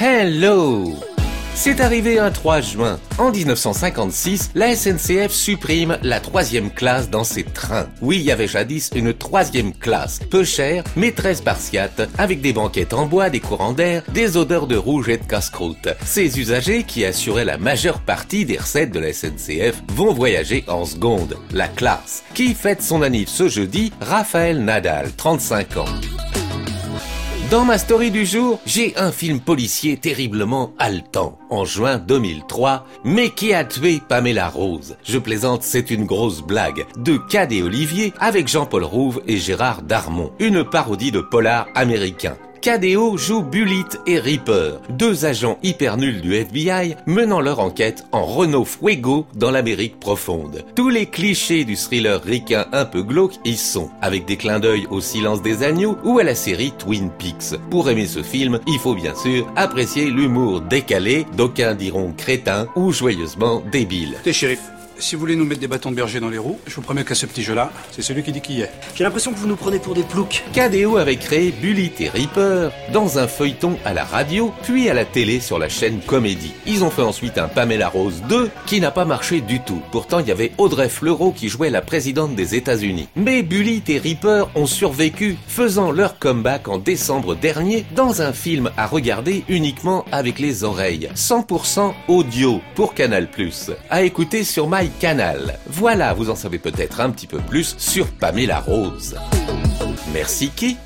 Hello c'est arrivé un 3 juin. En 1956, la SNCF supprime la troisième classe dans ses trains. Oui, il y avait jadis une troisième classe, peu chère, mais très avec des banquettes en bois, des courants d'air, des odeurs de rouge et de casse-croûte. Ces usagers, qui assuraient la majeure partie des recettes de la SNCF, vont voyager en seconde. La classe. Qui fête son anniversaire ce jeudi? Raphaël Nadal, 35 ans. Dans ma story du jour, j'ai un film policier terriblement haletant. En juin 2003, mais qui a tué Pamela Rose Je plaisante, c'est une grosse blague. De Cadet Olivier avec Jean-Paul Rouve et Gérard Darmon. Une parodie de polar américain. KDO joue Bullitt et Reaper, deux agents hyper nuls du FBI menant leur enquête en Renault Fuego dans l'Amérique profonde. Tous les clichés du thriller ricain un peu glauque y sont, avec des clins d'œil au silence des agneaux ou à la série Twin Peaks. Pour aimer ce film, il faut bien sûr apprécier l'humour décalé, d'aucuns diront crétin ou joyeusement débile. T'es. Si vous voulez nous mettre des bâtons de berger dans les roues, je vous promets qu'à ce petit jeu-là, c'est celui qui dit qui est. J'ai l'impression que vous nous prenez pour des ploucs. KDO avait créé Bullitt et Reaper dans un feuilleton à la radio, puis à la télé sur la chaîne Comédie. Ils ont fait ensuite un Pamela Rose 2 qui n'a pas marché du tout. Pourtant, il y avait Audrey Fleurot qui jouait la présidente des États-Unis. Mais Bullitt et Reaper ont survécu, faisant leur comeback en décembre dernier dans un film à regarder uniquement avec les oreilles. 100% audio pour Canal+. À écouter sur Canal. Voilà, vous en savez peut-être un petit peu plus sur Pamela Rose. Merci qui